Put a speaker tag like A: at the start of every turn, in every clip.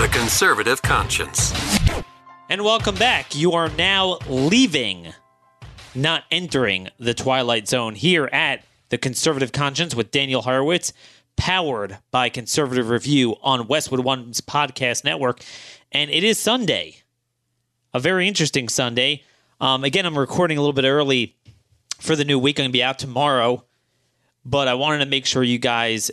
A: The Conservative Conscience.
B: And welcome back. You are now leaving, not entering the Twilight Zone here at The Conservative Conscience with Daniel Horowitz, powered by Conservative Review on Westwood One's podcast network. And it is Sunday, a very interesting Sunday. Um, again, I'm recording a little bit early for the new week. I'm going to be out tomorrow, but I wanted to make sure you guys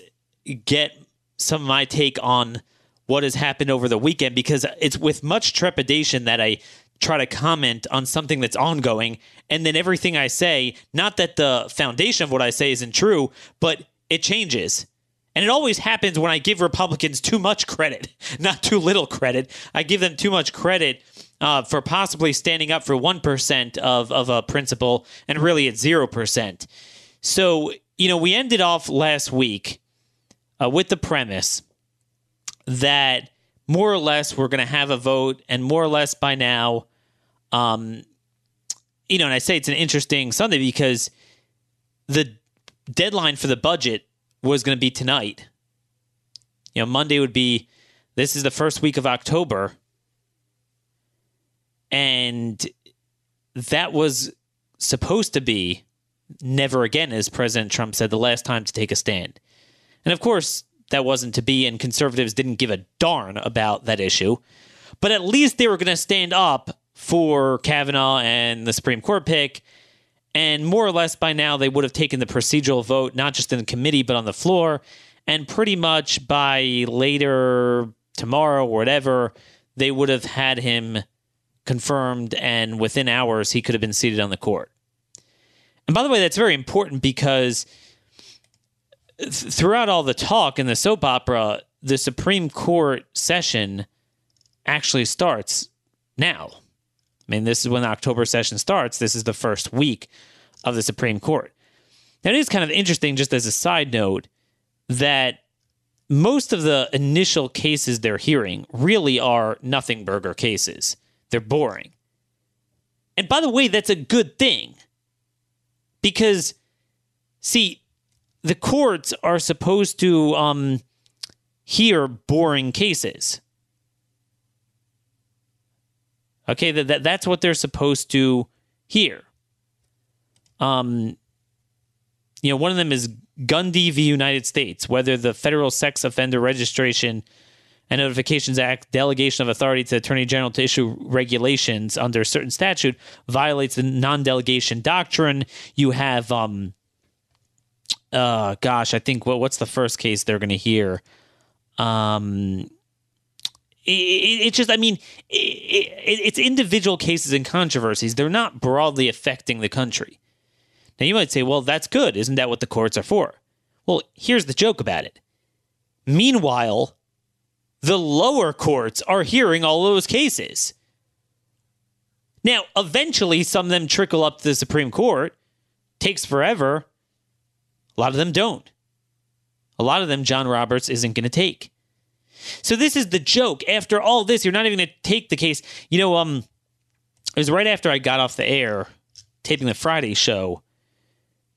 B: get some of my take on what has happened over the weekend because it's with much trepidation that I try to comment on something that's ongoing. And then everything I say, not that the foundation of what I say isn't true, but it changes. And it always happens when I give Republicans too much credit, not too little credit. I give them too much credit uh, for possibly standing up for 1% of, of a principle, and really it's 0%. So, you know, we ended off last week uh, with the premise that more or less we're going to have a vote, and more or less by now, um, you know, and I say it's an interesting Sunday because the deadline for the budget was going to be tonight. You know, Monday would be this is the first week of October and that was supposed to be never again, as President Trump said, the last time to take a stand. And of course, that wasn't to be, and conservatives didn't give a darn about that issue. But at least they were going to stand up for Kavanaugh and the Supreme Court pick. And more or less by now, they would have taken the procedural vote, not just in the committee, but on the floor. And pretty much by later tomorrow or whatever, they would have had him confirmed, and within hours, he could have been seated on the court. And by the way, that's very important because throughout all the talk in the soap opera, the Supreme Court session actually starts now. I mean, this is when the October session starts. This is the first week of the Supreme Court. Now, it is kind of interesting, just as a side note, that most of the initial cases they're hearing really are nothing burger cases. They're boring. And by the way, that's a good thing. Because, see, the courts are supposed to um, hear boring cases. Okay, that, that that's what they're supposed to hear. Um, you know, one of them is Gundy v. United States, whether the federal sex offender registration and Notifications Act delegation of authority to the Attorney General to issue regulations under a certain statute violates the non-delegation doctrine. You have, um, uh, gosh, I think what what's the first case they're going to hear? Um, it, it, it, just, I mean, it, it's individual cases and controversies. They're not broadly affecting the country. Now you might say, well, that's good. Isn't that what the courts are for? Well, here's the joke about it. Meanwhile, the lower courts are hearing all those cases. Now, eventually, some of them trickle up to the Supreme Court. Takes forever. A lot of them don't. A lot of them, John Roberts isn't going to take. So this is the joke. After all this, you're not even going to take the case. You know, um, it was right after I got off the air, taping the Friday show.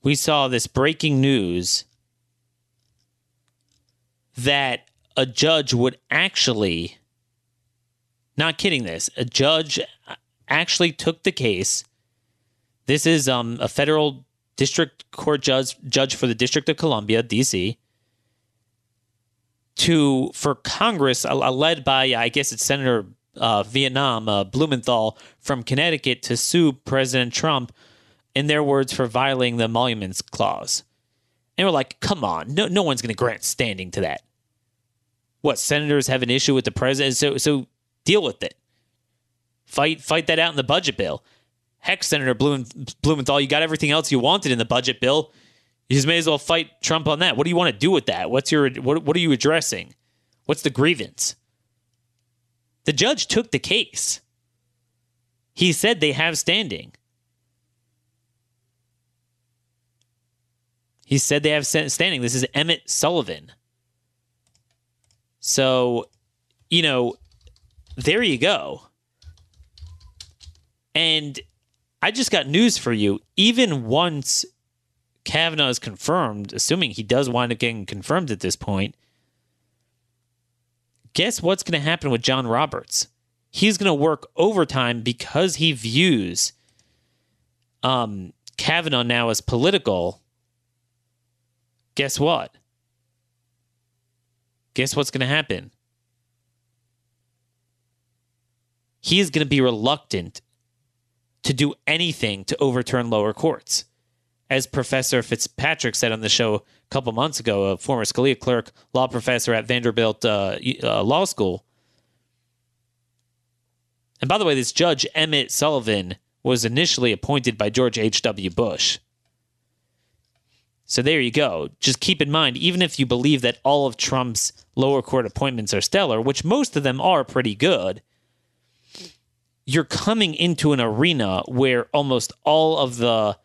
B: We saw this breaking news that a judge would actually, not kidding this, a judge actually took the case. This is um, a federal district court judge judge for the District of Columbia, D.C. To for Congress, uh, led by I guess it's Senator uh, Vietnam uh, Blumenthal from Connecticut, to sue President Trump, in their words, for violating the Emoluments Clause. And we're like, come on, no, no one's going to grant standing to that what senators have an issue with the president. So so deal with it. Fight fight that out in the budget bill. Heck, Senator Blumenthal, you got everything else you wanted in the budget bill. You just may as well fight Trump on that. What do you want to do with that? What's your what what are you addressing? What's the grievance? The judge took the case. He said they have standing. He said they have standing. This is Emmett Sullivan. So, you know, there you go. And I just got news for you. Even once Kavanaugh is confirmed, assuming he does wind up getting confirmed at this point, guess what's going to happen with John Roberts? He's going to work overtime because he views um, Kavanaugh now as political. Guess what? Guess what's going to happen? He is going to be reluctant to do anything to overturn lower courts. As Professor Fitzpatrick said on the show a couple months ago, a former Scalia clerk, law professor at Vanderbilt uh, uh, Law School. And by the way, this judge, Emmett Sullivan, was initially appointed by George H.W. Bush. So there you go. Just keep in mind, even if you believe that all of Trump's lower court appointments are stellar, which most of them are pretty good, you're coming into an arena where almost all of the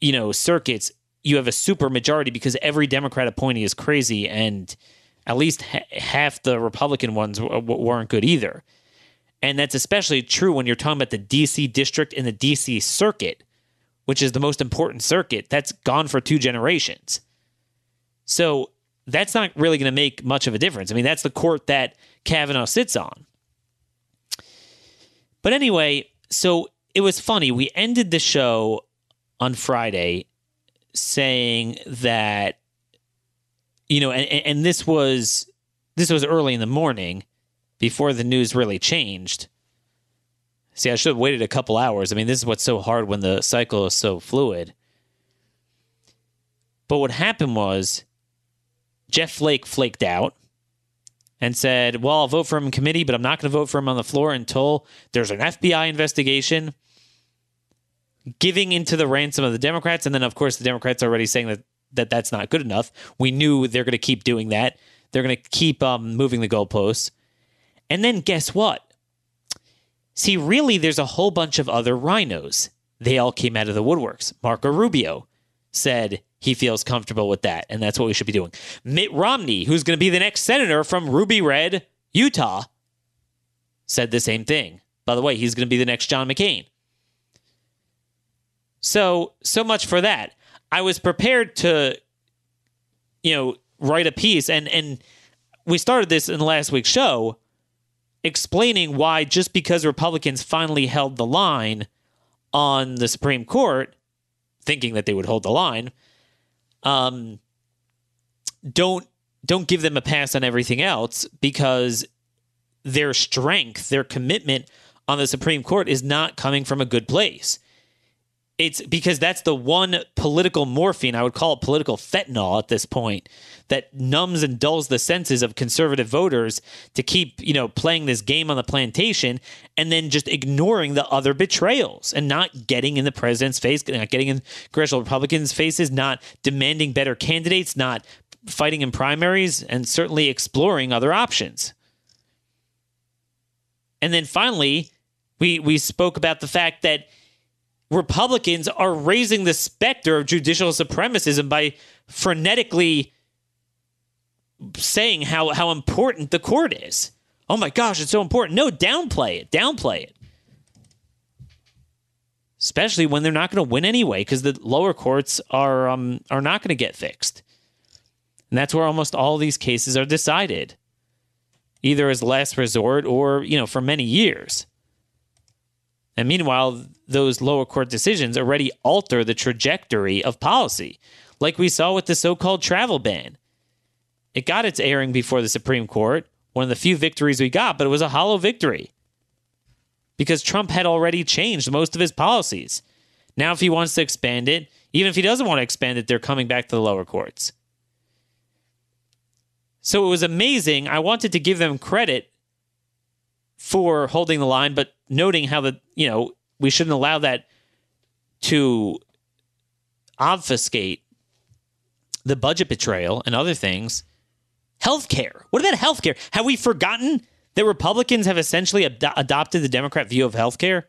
B: you know circuits you have a super majority because every democrat appointee is crazy and at least ha- half the republican ones w- w- weren't good either. And that's especially true when you're talking about the dc district and the dc circuit which is the most important circuit that's gone for two generations. So that's not really going to make much of a difference. I mean that's the court that kavanaugh sits on but anyway, so it was funny. We ended the show on Friday saying that you know, and, and this was this was early in the morning before the news really changed. See, I should have waited a couple hours. I mean, this is what's so hard when the cycle is so fluid. But what happened was Jeff Flake flaked out and said, Well, I'll vote for him in committee, but I'm not going to vote for him on the floor until there's an FBI investigation giving into the ransom of the Democrats. And then, of course, the Democrats are already saying that, that that's not good enough. We knew they're going to keep doing that. They're going to keep um, moving the goalposts. And then guess what? See, really, there's a whole bunch of other RINOs. They all came out of the woodworks. Marco Rubio said, he feels comfortable with that, and that's what we should be doing. Mitt Romney, who's going to be the next senator from Ruby Red, Utah, said the same thing. By the way, he's going to be the next John McCain. So, so much for that. I was prepared to, you know, write a piece, and and we started this in last week's show, explaining why just because Republicans finally held the line on the Supreme Court, thinking that they would hold the line, um, don't don't give them a pass on everything else because their strength, their commitment on the Supreme Court is not coming from a good place. It's because that's the one political morphine, I would call it political fentanyl at this point, that numbs and dulls the senses of conservative voters to keep, you know, playing this game on the plantation and then just ignoring the other betrayals and not getting in the president's face, not getting in congressional Republicans' faces, not demanding better candidates, not fighting in primaries, and certainly exploring other options. And then finally, we we spoke about the fact that Republicans are raising the specter of judicial supremacism by frenetically saying how, how important the court is. Oh my gosh, it's so important. No, downplay it. Downplay it. Especially when they're not going to win anyway, because the lower courts are um, are not going to get fixed. And that's where almost all these cases are decided, either as last resort or, you know, for many years. And meanwhile, those lower court decisions already alter the trajectory of policy, like we saw with the so called travel ban. It got its airing before the Supreme Court, one of the few victories we got, but it was a hollow victory because Trump had already changed most of his policies. Now, if he wants to expand it, even if he doesn't want to expand it, they're coming back to the lower courts. So it was amazing. I wanted to give them credit for holding the line, but noting how the, you know, we shouldn't allow that to obfuscate the budget betrayal and other things. Healthcare. What about healthcare? Have we forgotten that Republicans have essentially ad- adopted the Democrat view of healthcare?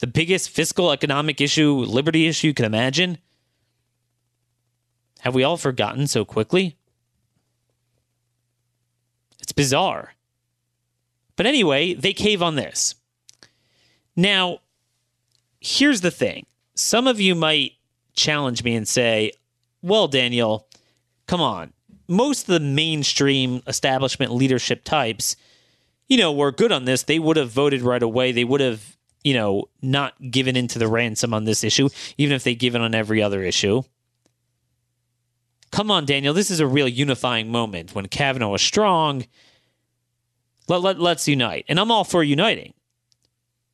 B: The biggest fiscal economic issue, liberty issue you can imagine? Have we all forgotten so quickly? It's bizarre. But anyway, they cave on this. Now, here's the thing some of you might challenge me and say, well, Daniel, come on. Most of the mainstream establishment leadership types, you know, were good on this. They would have voted right away. They would have, you know, not given into the ransom on this issue, even if they give given on every other issue. Come on, Daniel. This is a real unifying moment when Kavanaugh was strong. Let, let, let's unite. And I'm all for uniting.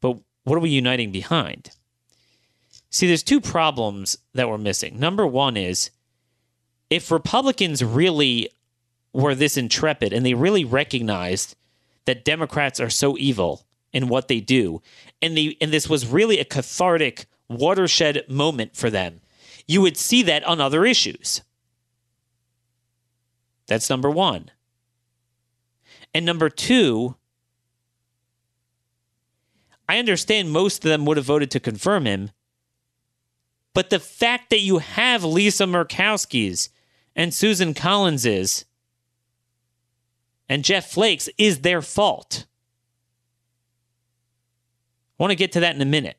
B: But what are we uniting behind? See, there's two problems that we're missing. Number one is if Republicans really were this intrepid and they really recognized that Democrats are so evil in what they do, and they and this was really a cathartic watershed moment for them, you would see that on other issues. That's number one. And number two, I understand most of them would have voted to confirm him. But the fact that you have Lisa Murkowski's and Susan Collins's and Jeff Flake's is their fault. I want to get to that in a minute.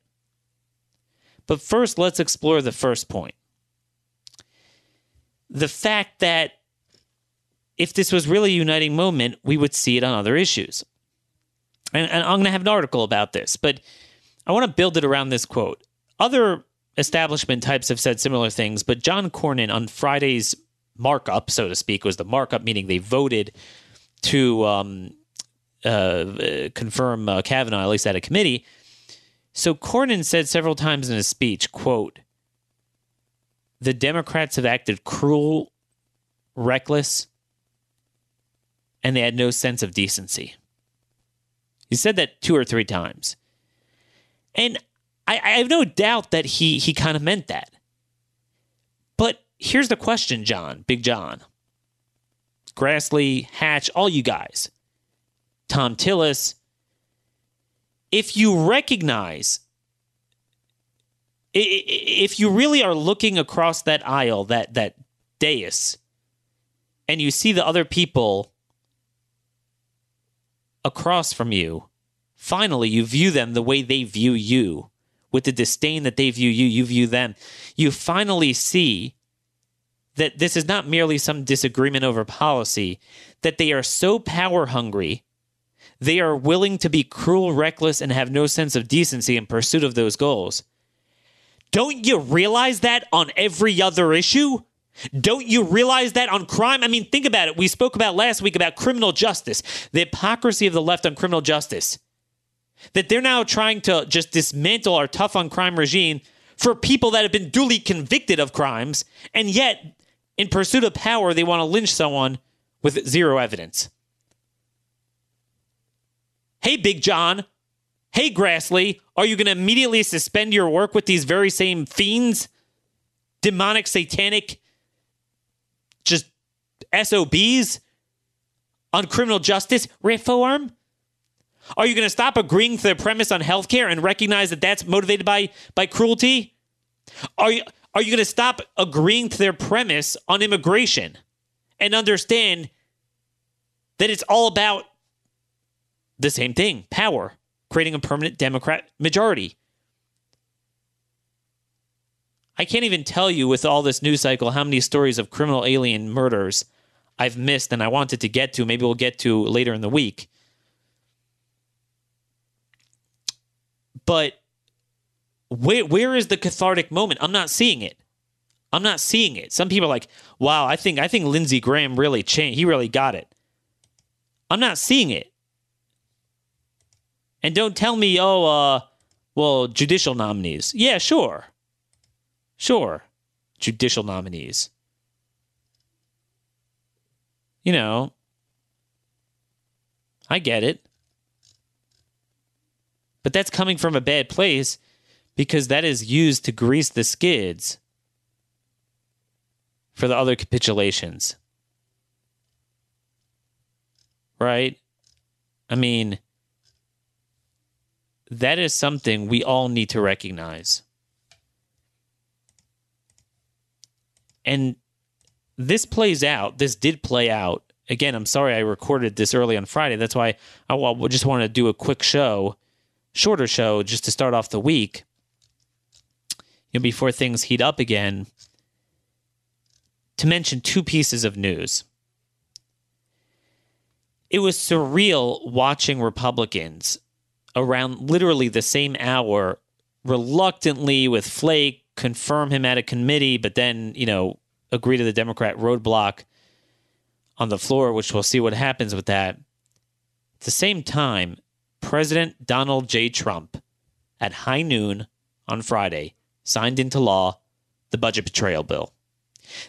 B: But first, let's explore the first point. The fact that if this was really a uniting moment, we would see it on other issues. And, and I'm going to have an article about this, but I want to build it around this quote. Other establishment types have said similar things, but John Cornyn on Friday's markup, so to speak, was the markup, meaning they voted to um, uh, confirm uh, Kavanaugh, at least at a committee. So Cornyn said several times in his speech, quote, the Democrats have acted cruel, reckless, and they had no sense of decency. He said that two or three times. And I, I have no doubt that he he kind of meant that. But here's the question, John, Big John. Grassley, Hatch, all you guys. Thom Tillis. If you recognize if you really are looking across that aisle, that that dais, and you see the other people across from you, finally you view them the way they view you, with the disdain that they view you, you view them. You finally see that this is not merely some disagreement over policy, that they are so power hungry, they are willing to be cruel, reckless, and have no sense of decency in pursuit of those goals. Don't you realize that on every other issue? Don't you realize that on crime? I mean, think about it. We spoke about last week about criminal justice, the hypocrisy of the left on criminal justice. That they're now trying to just dismantle our tough on crime regime for people that have been duly convicted of crimes, and yet, in pursuit of power, they want to lynch someone with zero evidence. Hey, Big John. Hey, Grassley. Are you going to immediately suspend your work with these very same fiends? Demonic, satanic SOBs on criminal justice reform? Are you going to stop agreeing to their premise on healthcare and recognize that that's motivated by by cruelty? Are you are you going to stop agreeing to their premise on immigration and understand that it's all about the same thing, power, creating a permanent Democrat majority? I can't even tell you with all this news cycle how many stories of criminal alien murders I've missed and I wanted to get to. Maybe we'll get to later in the week. But where where is the cathartic moment? I'm not seeing it. I'm not seeing it. Some people are like, "Wow, I think I think Lindsey Graham really changed. He really got it." I'm not seeing it. And don't tell me, "Oh, uh, well, judicial nominees." Yeah, sure. Sure, judicial nominees. You know, I get it. But that's coming from a bad place because that is used to grease the skids for the other capitulations. Right? I mean, that is something we all need to recognize. And this plays out. This did play out. Again, I'm sorry I recorded this early on Friday. That's why I just wanted to do a quick show, shorter show, just to start off the week. You know, before things heat up again, to mention two pieces of news. It was surreal watching Republicans around literally the same hour reluctantly with Flake confirm him at a committee, but then, you know, agree to the Democrat roadblock on the floor, which we'll see what happens with that. At the same time, President Donald J. Trump, at high noon on Friday, signed into law the budget betrayal bill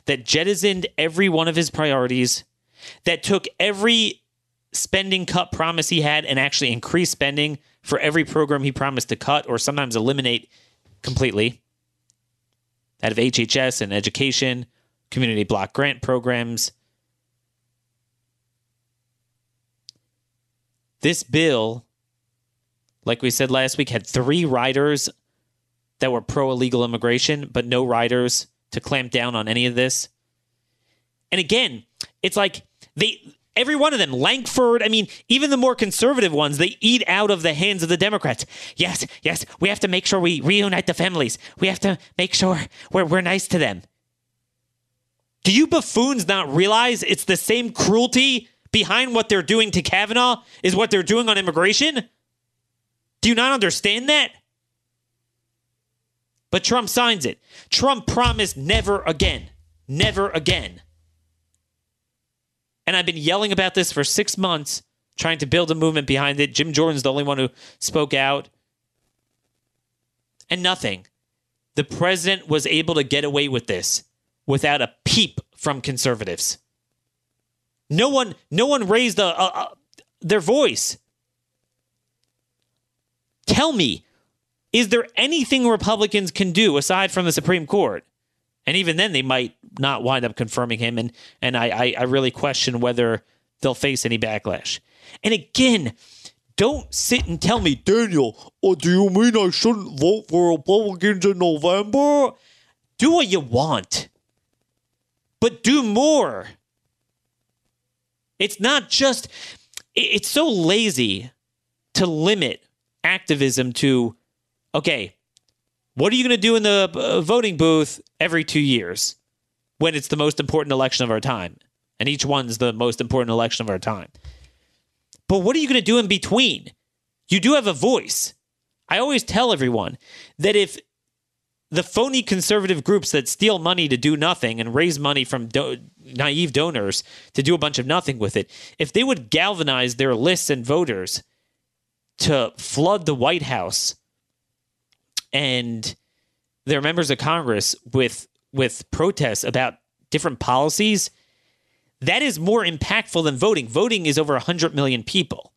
B: that jettisoned every one of his priorities, that took every spending cut promise he had and actually increased spending for every program he promised to cut or sometimes eliminate completely out of HHS and education, community block grant programs. This bill, like we said last week, had three riders that were pro illegal immigration, but no riders to clamp down on any of this. And again, it's like they every one of them, Lankford, I mean, even the more conservative ones, they eat out of the hands of the Democrats. Yes, yes, we have to make sure we reunite the families. We have to make sure we're, we're nice to them. Do you buffoons not realize it's the same cruelty behind what they're doing to Kavanaugh is what they're doing on immigration? Do you not understand that? But Trump signs it. Trump promised never again. Never again. And I've been yelling about this for six months, trying to build a movement behind it. Jim Jordan's the only one who spoke out. And nothing. The president was able to get away with this without a peep from conservatives. No one, no one raised a, a, a, their voice. Tell me, is there anything Republicans can do aside from the Supreme Court? And even then, they might not wind up confirming him. And and I, I, I really question whether they'll face any backlash. And again, don't sit and tell me, Daniel, oh, do you mean I shouldn't vote for Republicans in November? Do what you want, but do more. It's not just, it's so lazy to limit activism to okay, what are you going to do in the uh, voting booth every two years when it's the most important election of our time? And each one's the most important election of our time. But what are you going to do in between? You do have a voice. I always tell everyone that if the phony conservative groups that steal money to do nothing and raise money from do- naive donors to do a bunch of nothing with it, if they would galvanize their lists and voters to flood the White House and their members of Congress with with protests about different policies, that is more impactful than voting. Voting is over 100 million people.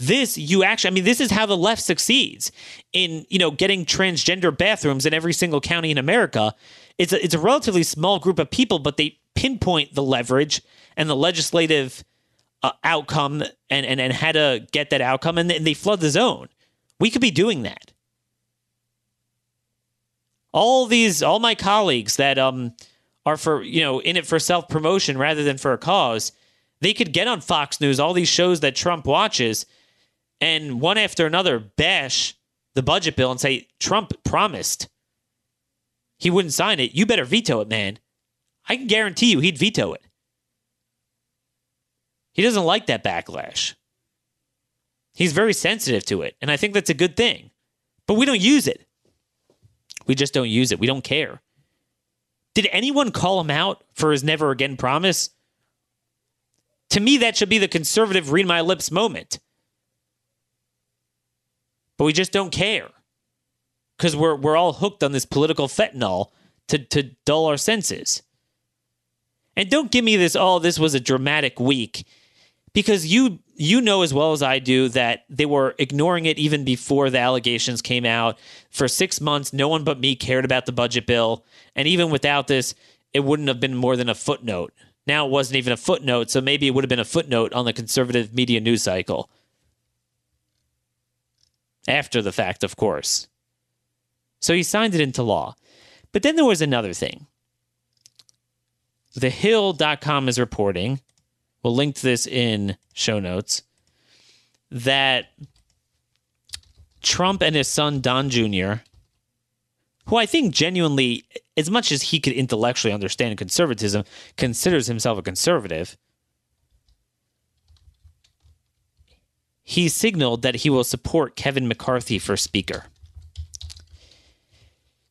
B: This you actually I mean this is how the left succeeds in, you know, getting transgender bathrooms in every single county in America. It's a, it's a relatively small group of people, but they pinpoint the leverage and the legislative uh, outcome and, and and how to get that outcome and, and they flood the zone. We could be doing that all these all my colleagues that um are for you know in it for self promotion rather than for a cause they could get on fox news all these shows that trump watches and one after another bash the budget bill and say trump promised he wouldn't sign it you better veto it man i can guarantee you he'd veto it he doesn't like that backlash he's very sensitive to it and i think that's a good thing but we don't use it we just don't use it. We don't care. Did anyone call him out for his never again promise? To me, that should be the conservative read my lips moment. But we just don't care. Because we're, we're all hooked on this political fentanyl to, to dull our senses. And don't give me this, oh, this was a dramatic week. Because you you know as well as I do that they were ignoring it even before the allegations came out. For six months, no one but me cared about the budget bill. And even without this, it wouldn't have been more than a footnote Now it wasn't even a footnote, so maybe it would have been a footnote on the conservative media news cycle. After the fact, of course. So he signed it into law. But then there was another thing. TheHill.com is reporting, we'll link to this in show notes, that Trump and his son, Don Jr., who I think genuinely, as much as he could intellectually understand conservatism, considers himself a conservative. He signaled that he will support Kevin McCarthy for Speaker.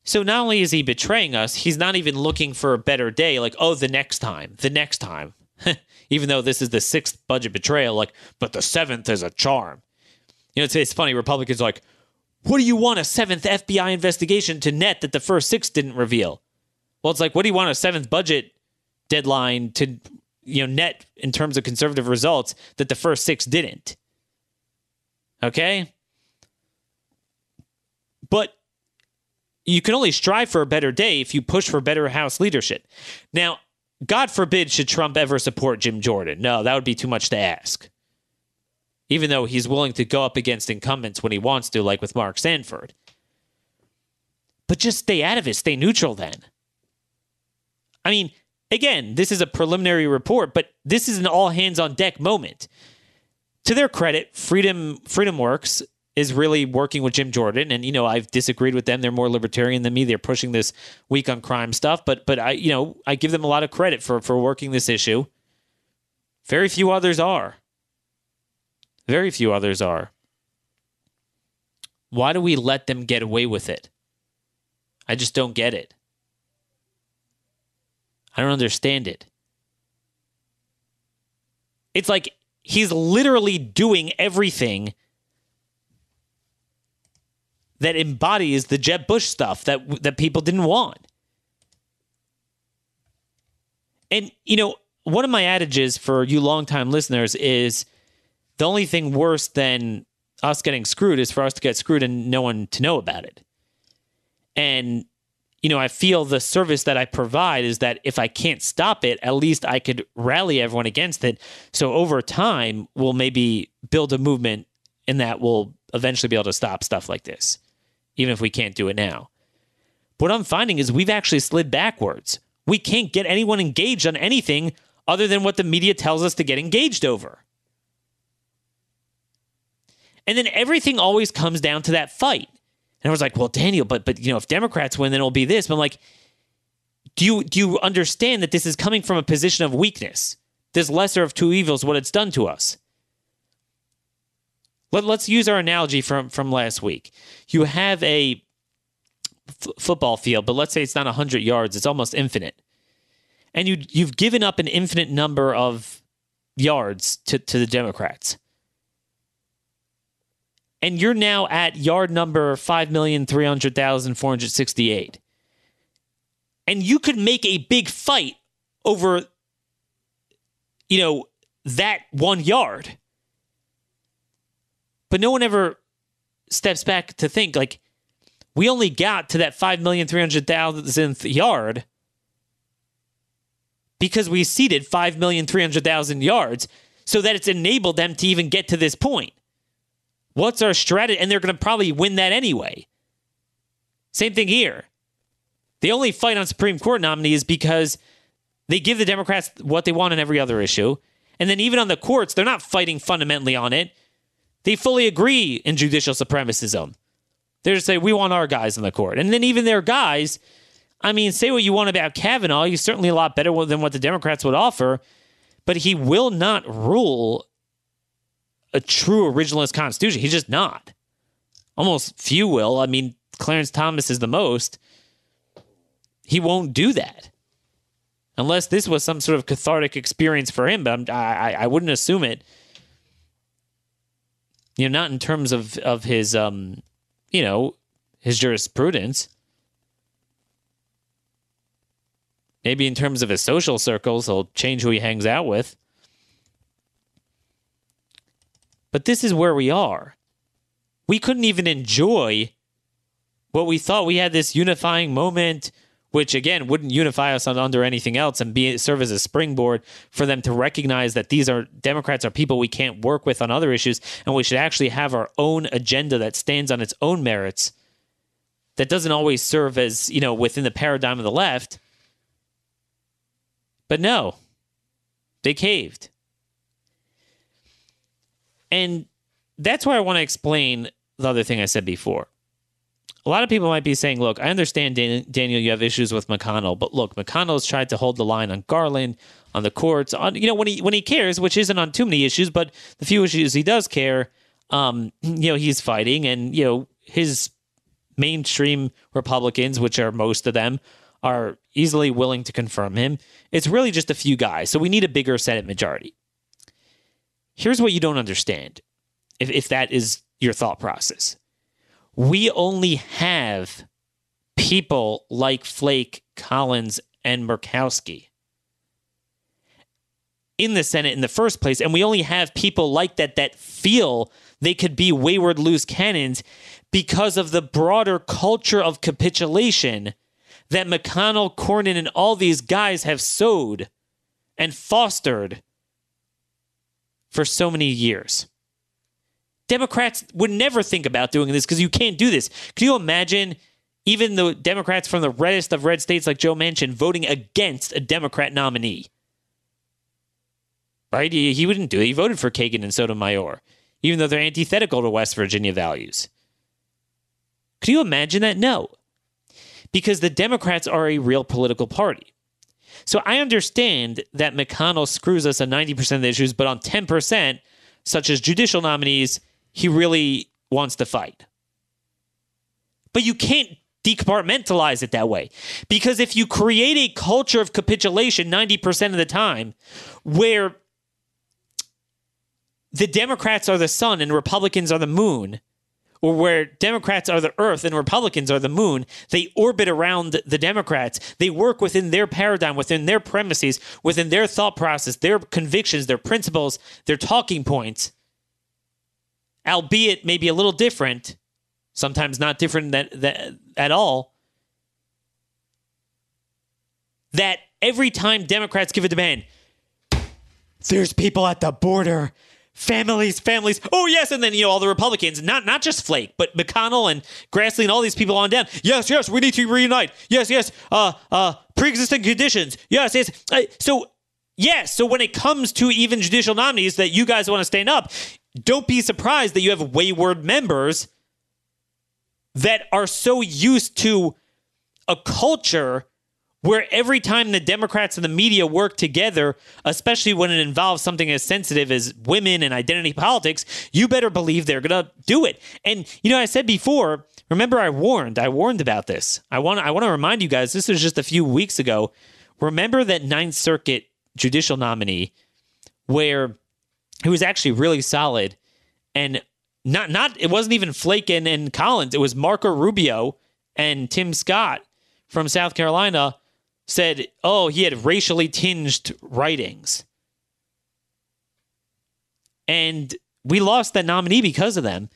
B: So not only is he betraying us, he's not even looking for a better day, like, oh, the next time, the next time. even though this is the sixth budget betrayal, like, but the seventh is a charm. You know, it's, it's funny. Republicans like, what do you want a seventh FBI investigation to net that the first six didn't reveal? Well, it's like, what do you want a seventh budget deadline to, you know, net in terms of conservative results that the first six didn't? Okay. But you can only strive for a better day if you push for better House leadership. Now, God forbid should Trump ever support Jim Jordan. No, that would be too much to ask even though he's willing to go up against incumbents when he wants to, like with Mark Sanford. But just stay out of it, stay neutral then. I mean, again, this is a preliminary report, but this is an all hands on deck moment. To their credit, Freedom Freedom Works is really working with Jim Jordan, and you know I've disagreed with them. They're more libertarian than me. They're pushing this week on crime stuff, but but I you know I give them a lot of credit for for working this issue. Very few others are. Very few others are. Why do we let them get away with it? I just don't get it. I don't understand it. It's like he's literally doing everything that embodies the Jeb Bush stuff that that people didn't want. And you know, one of my adages for you longtime listeners is the only thing worse than us getting screwed is for us to get screwed and no one to know about it. And, you know, I feel the service that I provide is that if I can't stop it, at least I could rally everyone against it. So over time, we'll maybe build a movement and that will eventually be able to stop stuff like this, even if we can't do it now. What I'm finding is we've actually slid backwards. We can't get anyone engaged on anything other than what the media tells us to get engaged over. And then everything always comes down to that fight. And I was like, well, Daniel, but but you know, if Democrats win, then it'll be this. But I'm like, do you do you understand that this is coming from a position of weakness? This lesser of two evils, what it's done to us. Let, us use our analogy from from last week. You have a f- football field, but let's say it's not 100 yards, it's almost infinite. And you you've given up an infinite number of yards to, to the Democrats and you're now at yard number 5,300,468. And you could make a big fight over, you know, that one yard. But no one ever steps back to think like, we only got to that 5,300,000th yard because we ceded 5,300,000 yards so that it's enabled them to even get to this point. What's our strategy? And they're going to probably win that anyway. Same thing here. They only fight on Supreme Court nominees is because they give the Democrats what they want on every other issue. And then even on the courts, they're not fighting fundamentally on it. They fully agree in judicial supremacism. They just say, we want our guys in the court. And then even their guys, I mean, say what you want about Kavanaugh. He's certainly a lot better than what the Democrats would offer, but he will not rule a true originalist constitution. He's just not. Almost few will. I mean, Clarence Thomas is the most. He won't do that unless this was some sort of cathartic experience for him. But I, I wouldn't assume it. You know, not in terms of of his, um, you know, his jurisprudence. Maybe in terms of his social circles, he'll change who he hangs out with. But this is where we are. We couldn't even enjoy what we thought we had this unifying moment which again wouldn't unify us under anything else and be serve as a springboard for them to recognize that these are Democrats are people we can't work with on other issues, and we should actually have our own agenda that stands on its own merits. That doesn't always serve as you know within the paradigm of the left. But no, they caved. And that's why I want to explain the other thing I said before. A lot of people might be saying, look, I understand, Dan- Daniel, you have issues with McConnell, but look, McConnell's tried to hold the line on Garland, on the courts, on you know when he when he cares, which isn't on too many issues, but the few issues he does care, um, you know, he's fighting, and you know his mainstream Republicans, which are most of them, are easily willing to confirm him. It's really just a few guys, so we need a bigger Senate majority. Here's what you don't understand, if if that is your thought process we only have people like Flake, Collins, and Murkowski in the Senate in the first place. And we only have people like that that feel they could be wayward loose cannons because of the broader culture of capitulation that McConnell, Cornyn, and all these guys have sowed and fostered for so many years. Democrats would never think about doing this because you can't do this. Can you imagine even the Democrats from the reddest of red states like Joe Manchin voting against a Democrat nominee? Right? He, he wouldn't do it. He voted for Kagan and Sotomayor, even though they're antithetical to West Virginia values. Can you imagine that? No. Because the Democrats are a real political party. So I understand that McConnell screws us on 90% of the issues, but on 10%, such as judicial nominees, he really wants to fight. But you can't decompartmentalize it that way. Because if you create a culture of capitulation 90% of the time where the Democrats are the sun and Republicans are the moon, or where Democrats are the earth and Republicans are the moon, they orbit around the Democrats. They work within their paradigm, within their premises, within their thought process, their convictions, their principles, their talking points albeit maybe a little different, sometimes not different that, that, at all, that every time Democrats give a demand, there's people at the border, families, families. Oh yes, and then you know all the Republicans, not not just Flake, but McConnell and Grassley and all these people on down. Yes, yes, we need to reunite. Yes, yes. Uh, uh, pre-existing conditions. Yes, yes. Uh, so yes, so when it comes to even judicial nominees that you guys want to stand up, don't be surprised that you have wayward members that are so used to a culture where every time the Democrats and the media work together, especially when it involves something as sensitive as women and identity politics, you better believe they're going to do it. And you know, I said before, remember I warned, I warned about this. I want I want to remind you guys this was just a few weeks ago. Remember that Ninth Circuit judicial nominee where who was actually really solid and not not it wasn't even Flake and, and Collins. It was Marco Rubio and Tim Scott from South Carolina said, oh, he had racially tinged writings. And we lost that nominee because of them.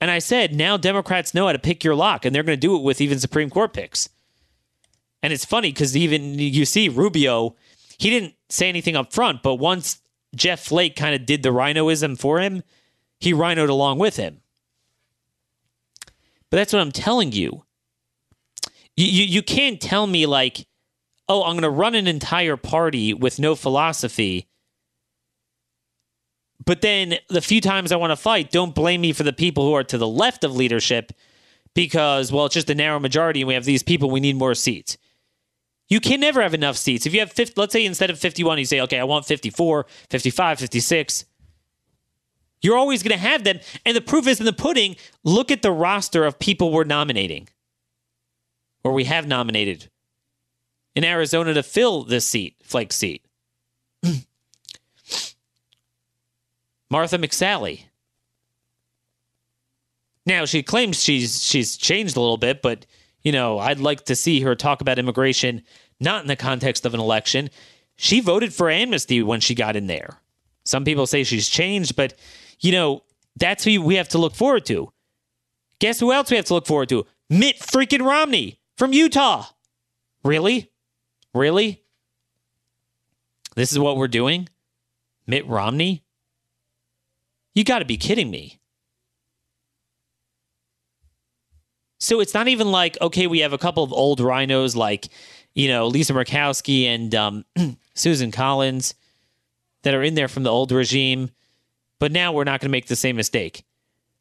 B: And I said, now Democrats know how to pick your lock, and they're going to do it with even Supreme Court picks. And it's funny because even you see Rubio, he didn't say anything up front, but once Jeff Flake kind of did the rhinoism for him, he rhinoed along with him. But that's what I'm telling you. You, you, you can't tell me, like, oh, I'm going to run an entire party with no philosophy. But then the few times I want to fight, don't blame me for the people who are to the left of leadership because, well, it's just a narrow majority and we have these people, we need more seats. You can never have enough seats. If you have 50, let's say instead of 51, you say, okay, I want 54, 55, 56. You're always going to have them. And the proof is in the pudding. Look at the roster of people we're nominating or we have nominated in Arizona to fill this seat, Flake seat. Martha McSally. Now she claims she's she's changed a little bit, but you know, I'd like to see her talk about immigration not in the context of an election. She voted for amnesty when she got in there. Some people say she's changed, but, you know, that's who we have to look forward to. Guess who else we have to look forward to? Mitt freaking Romney from Utah. Really? Really? This is what we're doing? Mitt Romney? You got to be kidding me. So it's not even like, okay, we have a couple of old RINOs like, you know, Lisa Murkowski and um, Susan Collins that are in there from the old regime, but now we're not going to make the same mistake.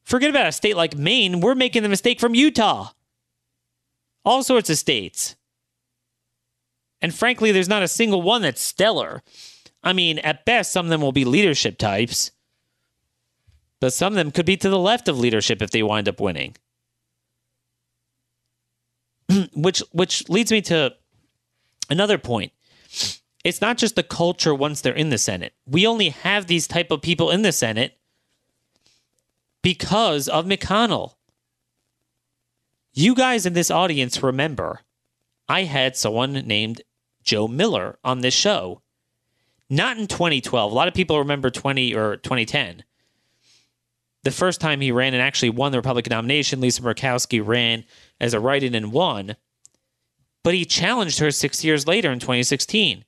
B: Forget about a state like Maine. We're making the mistake from Utah. All sorts of states. And frankly, there's not a single one that's stellar. I mean, at best, some of them will be leadership types, but some of them could be to the left of leadership if they wind up winning. which which leads me to another point. It's not just the culture once they're in the Senate. We only have these type of people in the Senate because of McConnell. You guys in this audience remember I had someone named Joe Miller on this show. Not in 2012. A lot of people remember 20 or 2010. The first time he ran and actually won the Republican nomination, Lisa Murkowski ran as a write in and won. But he challenged her six years later in 2016.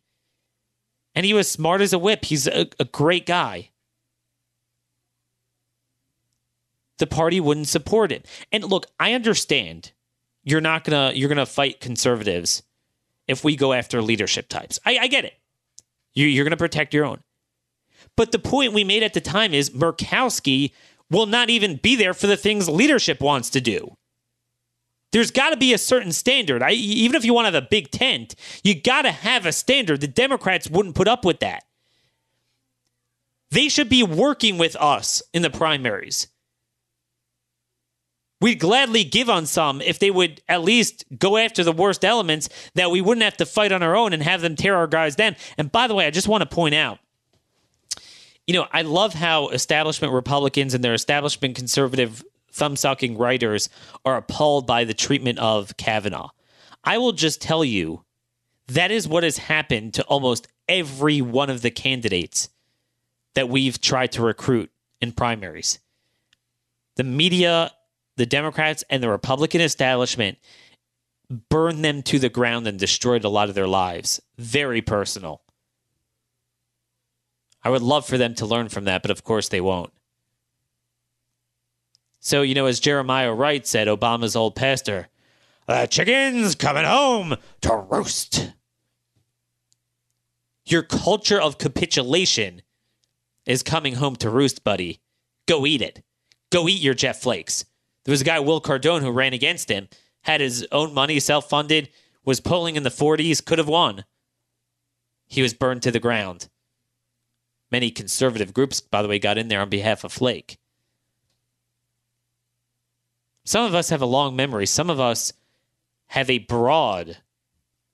B: And he was smart as a whip. He's a, a great guy. The party wouldn't support it. And look, I understand you're not gonna you're gonna fight conservatives if we go after leadership types. I, I get it. You, you're going to protect your own. But the point we made at the time is Murkowski will not even be there for the things leadership wants to do. There's got to be a certain standard. I, even if you want to have a big tent, you got to have a standard. The Democrats wouldn't put up with that. They should be working with us in the primaries. We'd gladly give on some if they would at least go after the worst elements that we wouldn't have to fight on our own and have them tear our guys down. And by the way, I just want to point out you know, I love how establishment Republicans and their establishment conservative thumb sucking writers are appalled by the treatment of Kavanaugh. I will just tell you that is what has happened to almost every one of the candidates that we've tried to recruit in primaries. The media the Democrats and the Republican establishment burned them to the ground and destroyed a lot of their lives. Very personal. I would love for them to learn from that, but of course they won't. So, you know, as Jeremiah Wright said, Obama's old pastor, the chicken's coming home to roost. Your culture of capitulation is coming home to roost, buddy. Go eat it. Go eat your Jeff Flakes. There was a guy, Wil Cardon, who ran against him, had his own money, self funded, was polling in the 40s, could have won. He was burned to the ground. Many conservative groups, by the way, got in there on behalf of Flake. Some of us have a long memory. Some of us have a broad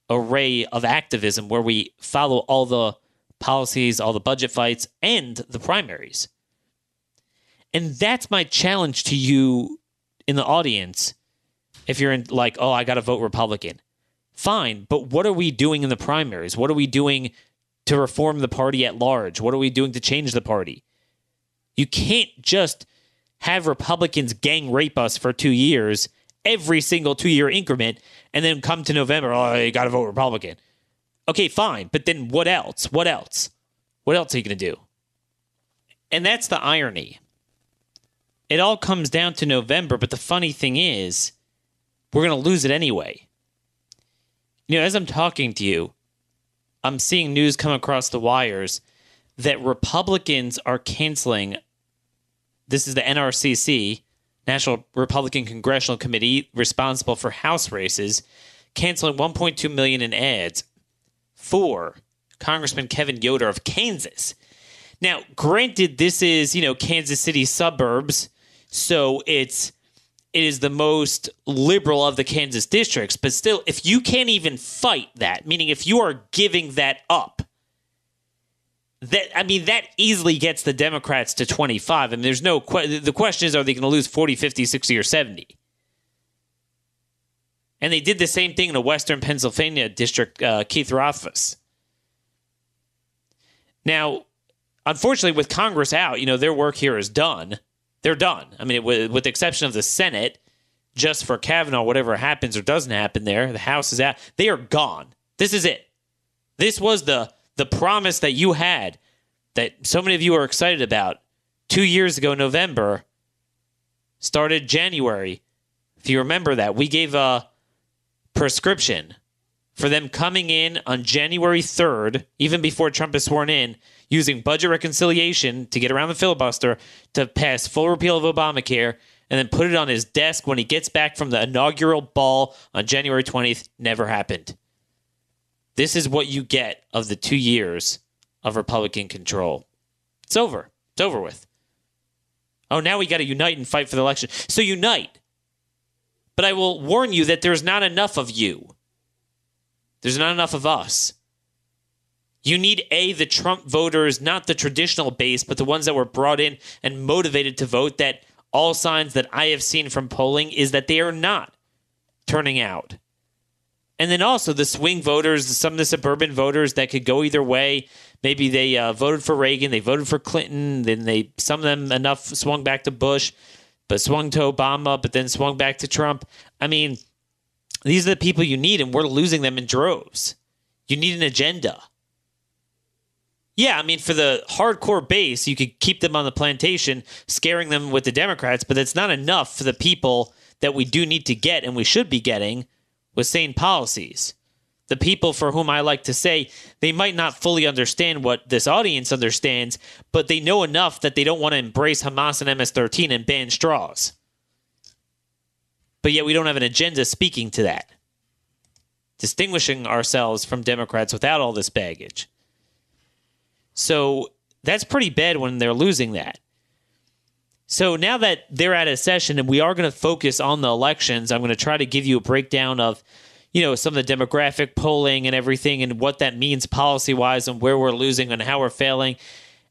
B: array of activism where we follow all the policies, all the budget fights, and the primaries. And that's my challenge to you in the audience if you're in like, oh, I got to vote Republican. Fine, but what are we doing in the primaries? What are we doing to reform the party at large? What are we doing to change the party? You can't just have Republicans gang rape us for two years, every single two year increment, and then come to November, oh, you got to vote Republican. Okay, fine, but then what else? What else? What else are you going to do? And that's the irony it all comes down to November. But the funny thing is, we're going to lose it anyway. You know, as I'm talking to you, I'm seeing news come across the wires that Republicans are canceling. This is the NRCC, National Republican Congressional Committee, responsible for House races, canceling 1.2 million in ads for Congressman Kevin Yoder of Kansas. Now, granted, this is you know Kansas City suburbs so it's it is the most liberal of the Kansas districts, but still, if you can't even fight that, meaning if you are giving that up, that I mean that easily gets the Democrats to 25. I mean there's no que- the question is are they going to lose 40, 50, 60 or 70? And they did the same thing in a Western Pennsylvania district, uh, Keith Rothfus. Now, unfortunately, with Congress out, you know, their work here is done they're done. I mean, with, with the exception of the Senate, just for Kavanaugh, whatever happens or doesn't happen there, the House is out. They are gone. This is it. This was the the promise that you had that so many of you are excited about two years ago, November, started January. If you remember that, we gave a prescription for them coming in on January 3rd, even before Trump is sworn in, using budget reconciliation to get around the filibuster to pass full repeal of Obamacare and then put it on his desk when he gets back from the inaugural ball on January 20th. Never happened. This is what you get of the two years of Republican control. It's over. It's over with. Oh, now we got to unite and fight for the election. So unite. But I will warn you that there's not enough of you. There's not enough of us. You need A, the Trump voters, not the traditional base, but the ones that were brought in and motivated to vote. That all signs that I have seen from polling is that they are not turning out. And then also the swing voters, some of the suburban voters that could go either way. Maybe they uh, voted for Reagan, they voted for Clinton, then they some of them enough swung back to Bush, but swung to Obama, but then swung back to Trump. I mean, these are the people you need, and we're losing them in droves. You need an agenda. Yeah, I mean, for the hardcore base, you could keep them on the plantation, scaring them with the Democrats, but it's not enough for the people that we do need to get and we should be getting with sane policies. The people for whom I like to say they might not fully understand what this audience understands, but they know enough that they don't want to embrace Hamas and MS 13 and ban straws. But yet we don't have an agenda speaking to that, distinguishing ourselves from Democrats without all this baggage. So that's pretty bad when they're losing that. So now that they're at a session and we are going to focus on the elections, I'm going to try to give you a breakdown of, you know, some of the demographic polling and everything and what that means policy wise and where we're losing and how we're failing.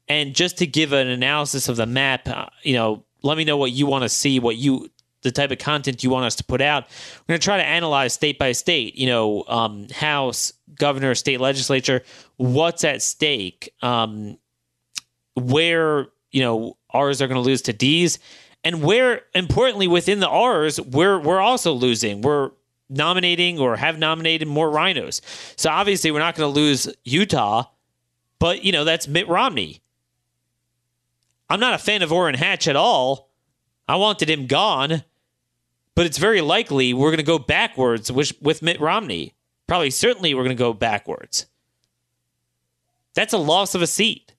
B: And just to give an analysis of the map, uh, you know, let me know what you want to see, what you, the type of content you want us to put out. We're going to try to analyze state by state, you know, um, House, governor, state legislature, what's at stake, um, where, you know, R's are going to lose to D's, and where importantly within the R's, we're we're also losing. We're nominating or have nominated more RINOs. So obviously we're not going to lose Utah, but you know that's Mitt Romney. I'm not a fan of Orrin Hatch at all. I wanted him gone, but it's very likely we're going to go backwards with, with Mitt Romney. Probably, certainly, we're going to go backwards. That's a loss of a seat.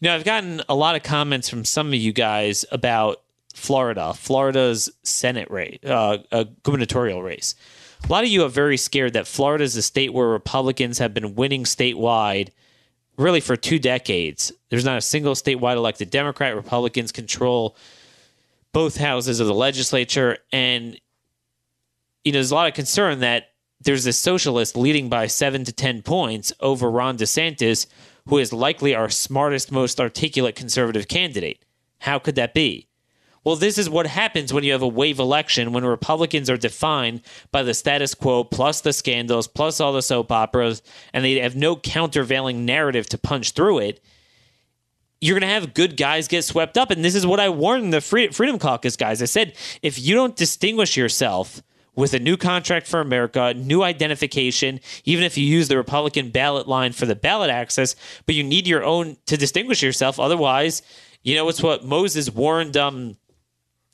B: You know, I've gotten a lot of comments from some of you guys about Florida, Florida's Senate race, uh, gubernatorial race. A lot of you are very scared that Florida is a state where Republicans have been winning statewide really for two decades. There's not a single statewide elected Democrat. Republicans control both houses of the legislature. And, you know, there's a lot of concern that there's a socialist leading by seven to 10 points over Ron DeSantis, who is likely our smartest, most articulate conservative candidate. How could that be? Well, this is what happens when you have a wave election, when Republicans are defined by the status quo, plus the scandals, plus all the soap operas, and they have no countervailing narrative to punch through it. You're going to have good guys get swept up. And this is what I warned the Freedom Caucus guys. I said, if you don't distinguish yourself with a new contract for America, new identification, even if you use the Republican ballot line for the ballot access, but you need your own to distinguish yourself. Otherwise, you know, it's what Moses warned, um,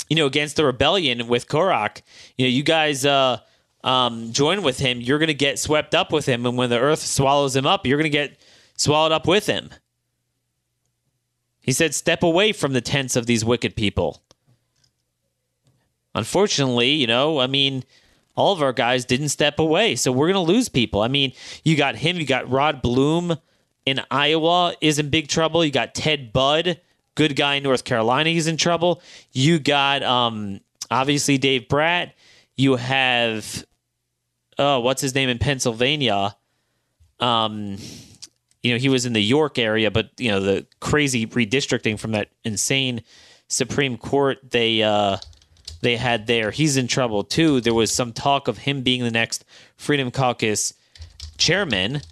B: you know, against the rebellion with Korach. You know, you guys uh, um, join with him, you're going to get swept up with him. And when the earth swallows him up, you're going to get swallowed up with him. He said, Step away from the tents of these wicked people. Unfortunately, you know, I mean, all of our guys didn't step away. So we're going to lose people. I mean, you got him, you got Rod Blum in Iowa is in big trouble. You got Ted Budd, good guy in North Carolina, he's in trouble. You got um obviously Dave Brat. You have oh, what's his name in Pennsylvania? Um you know, he was in the York area, but you know, the crazy redistricting from that insane Supreme Court they uh they had there. He's in trouble too. There was some talk of him being the next Freedom Caucus chairman,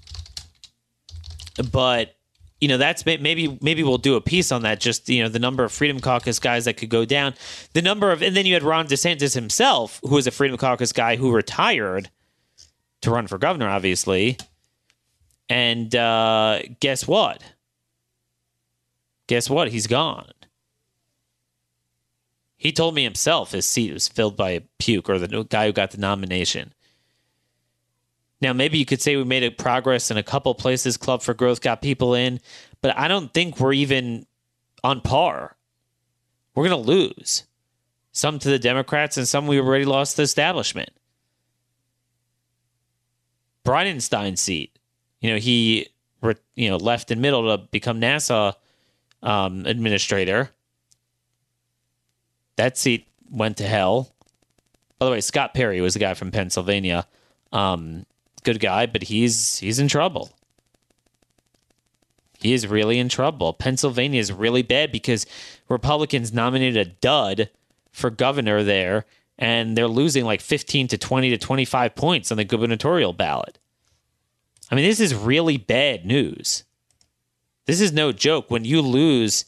B: but you know that's maybe maybe we'll do a piece on that just you know the number of freedom caucus guys that could go down the number of and then you had ron desantis himself who was a freedom caucus guy who retired to run for governor obviously and uh, guess what guess what he's gone he told me himself his seat was filled by a puke or the guy who got the nomination now, maybe you could say we made a progress in a couple places. Club for Growth got people in, but I don't think we're even on par. We're going to lose some to the Democrats and some we already lost the establishment. Bridenstine's seat, you know, he you know left in middle to become NASA um, administrator. That seat went to hell. By the way, Scott Perry was the guy from Pennsylvania. Um, good guy, but he's he's in trouble. He is really in trouble. Pennsylvania is really bad because Republicans nominated a dud for governor there, and they're losing like 15 to 20 to 25 points on the gubernatorial ballot. I mean, this is really bad news. This is no joke. When you lose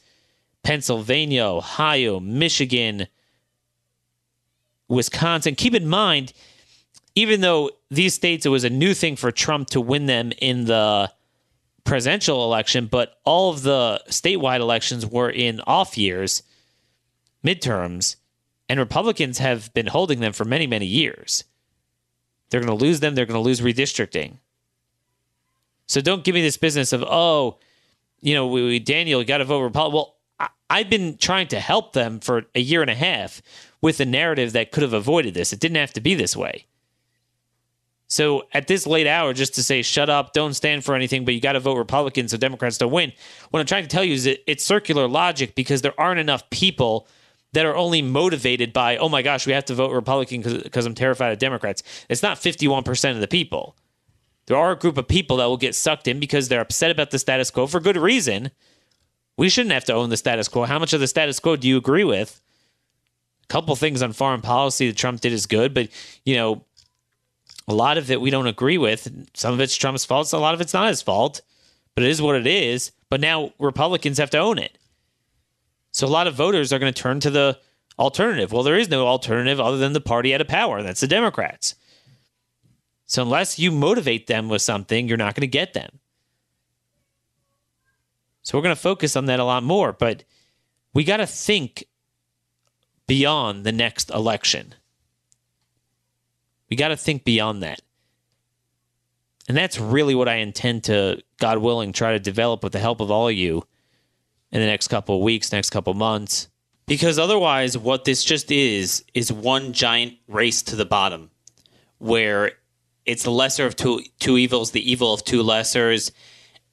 B: Pennsylvania, Ohio, Michigan, Wisconsin, keep in mind, even though these states, it was a new thing for Trump to win them in the presidential election, but all of the statewide elections were in off years, midterms, and Republicans have been holding them for many, many years. They're going to lose them. They're going to lose redistricting. So don't give me this business of, oh, you know, we, we Daniel, got to vote Republican. Well, I, I've been trying to help them for a year and a half with a narrative that could have avoided this. It didn't have to be this way. So at this late hour, just to say, shut up, don't stand for anything, but you got to vote Republican so Democrats don't win. What I'm trying to tell you is that it's circular logic because there aren't enough people that are only motivated by, oh my gosh, we have to vote Republican because I'm terrified of Democrats. It's not 51% of the people. There are a group of people that will get sucked in because they're upset about the status quo for good reason. We shouldn't have to own the status quo. How much of the status quo do you agree with? A couple things on foreign policy that Trump did is good, but you know, a lot of it we don't agree with. Some of it's Trump's fault. A lot of it's not his fault, but it is what it is. But now Republicans have to own it. So a lot of voters are going to turn to the alternative. Well, there is no alternative other than the party out of power. That's the Democrats. So unless you motivate them with something, you're not going to get them. So we're going to focus on that a lot more. But we got to think beyond the next election. We got to think beyond that. And that's really what I intend to, God willing, try to develop with the help of all of you in the next couple of weeks, next couple of months. Because otherwise, what this just is, is one giant race to the bottom where it's the lesser of two, two evils, the evil of two lessers.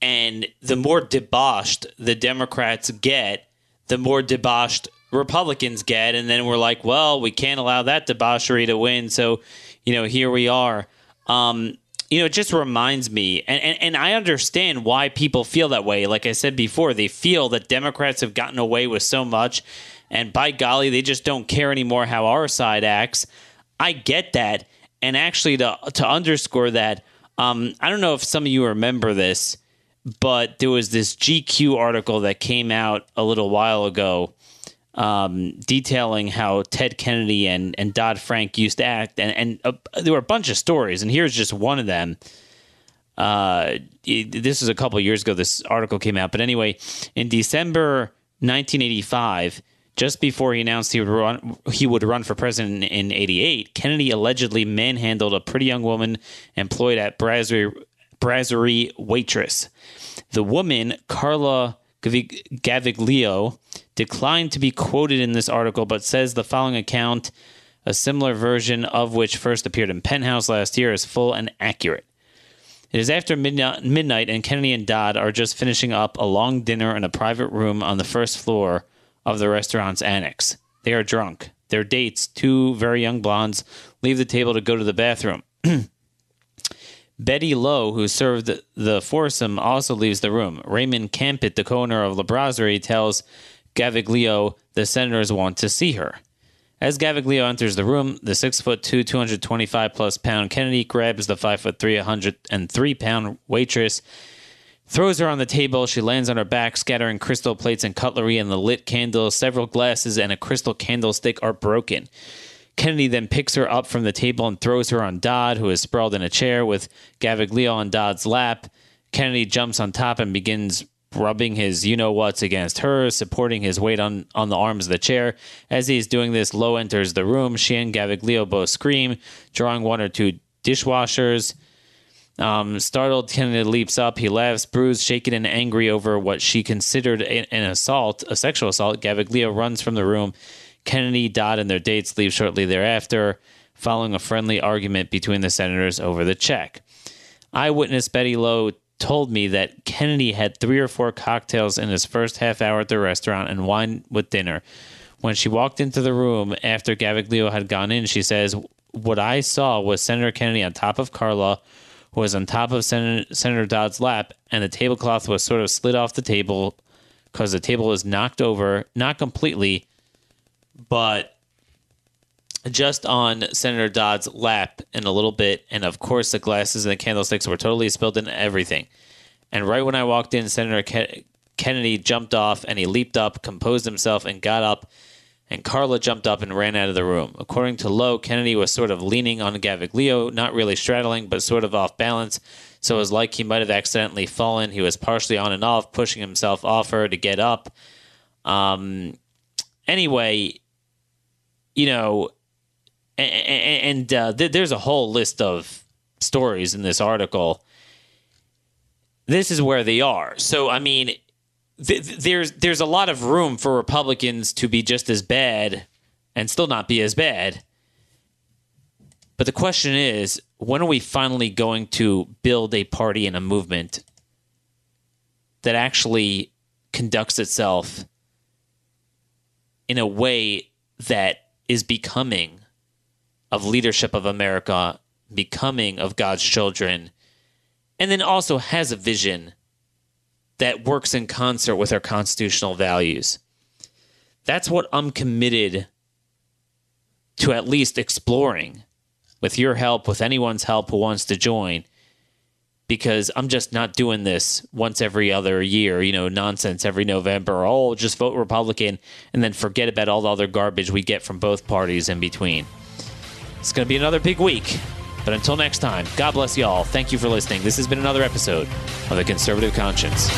B: And the more debauched the Democrats get, the more debauched Republicans get. And then we're like, well, we can't allow that debauchery to win. So you know, here we are. Um, you know, it just reminds me, and, and, and I understand why people feel that way. Like I said before, they feel that Democrats have gotten away with so much, and by golly, they just don't care anymore how our side acts. I get that. And actually, to, to underscore that, um, I don't know if some of you remember this, but there was this GQ article that came out a little while ago um, detailing how Ted Kennedy and, and Dodd Frank used to act. And, and uh, there were a bunch of stories, and here's just one of them. Uh, this was a couple years ago, this article came out. But anyway, in December 1985, just before he announced he would run, he would run for president in '88. Kennedy allegedly manhandled a pretty young woman employed at Brasserie, Brasserie waitress. The woman, Carla Gaviglio, declined to be quoted in this article, but says the following account, a similar version of which first appeared in Penthouse last year, is full and accurate. It is after midnight, and Kennedy and Dodd are just finishing up a long dinner in a private room on the first floor of the restaurant's annex. They are drunk. Their dates, two very young blondes, leave the table to go to the bathroom. Betty Lowe, who served the foursome, also leaves the room. Raymond Campet, the owner of La Brasserie, tells Gaviglio the senators want to see her. As Gaviglio enters the room, the six foot two, 225 plus pound Kennedy grabs the five foot three, 103 pound waitress, throws her on the table. She lands on her back, scattering crystal plates and cutlery and the lit candles. Several glasses and a crystal candlestick are broken. Kennedy then picks her up from the table and throws her on Dodd, who is sprawled in a chair with Gaviglio on Dodd's lap. Kennedy jumps on top and begins rubbing his you know what's against her, supporting his weight on, on the arms of the chair. As he's doing this, Lowe enters the room. She and Gaviglio both scream, drawing one or two dishwashers. Um, startled, Kennedy leaps up. He laughs, bruised, shaken, and angry over what she considered an assault, a sexual assault. Gaviglio runs from the room. Kennedy, Dodd, and their dates leave shortly thereafter, following a friendly argument between the senators over the check. Eyewitness Betty Lowe told me that Kennedy had three or four cocktails in his first half hour at the restaurant and wine with dinner. When she walked into the room after Gaviglio had gone in, she says, What I saw was Senator Kennedy on top of Carla, was on top of Sen- Senator Dodd's lap, and the tablecloth was sort of slid off the table because the table was knocked over, not completely, but just on Senator Dodd's lap in a little bit. And of course, the glasses and the candlesticks were totally spilled and everything. And right when I walked in, Senator Ke- Kennedy jumped off and he leaped up, composed himself, and got up. And Carla jumped up and ran out of the room. According to Lowe, Kennedy was sort of leaning on Gaviglio, not really straddling, but sort of off balance. So it was like he might have accidentally fallen. He was partially on and off, pushing himself off her to get up. Um, anyway, you know, and, and uh, th- there's a whole list of stories in this article. This is where they are. So, I mean, th- there's there's a lot of room for Republicans to be just as bad and still not be as bad. But the question is, when are we finally going to build a party and a movement that actually conducts itself in a way that is becoming of leadership of America, becoming of God's children, and then also has a vision that works in concert with our constitutional values. That's what I'm committed to at least exploring with your help, with anyone's help who wants to join, because I'm just not doing this once every other year, you know, nonsense every November. Oh, just vote Republican and then forget about all the other garbage we get from both parties in between. It's going to be another big week. But until next time, God bless y'all. Thank you for listening. This has been another episode of The Conservative Conscience.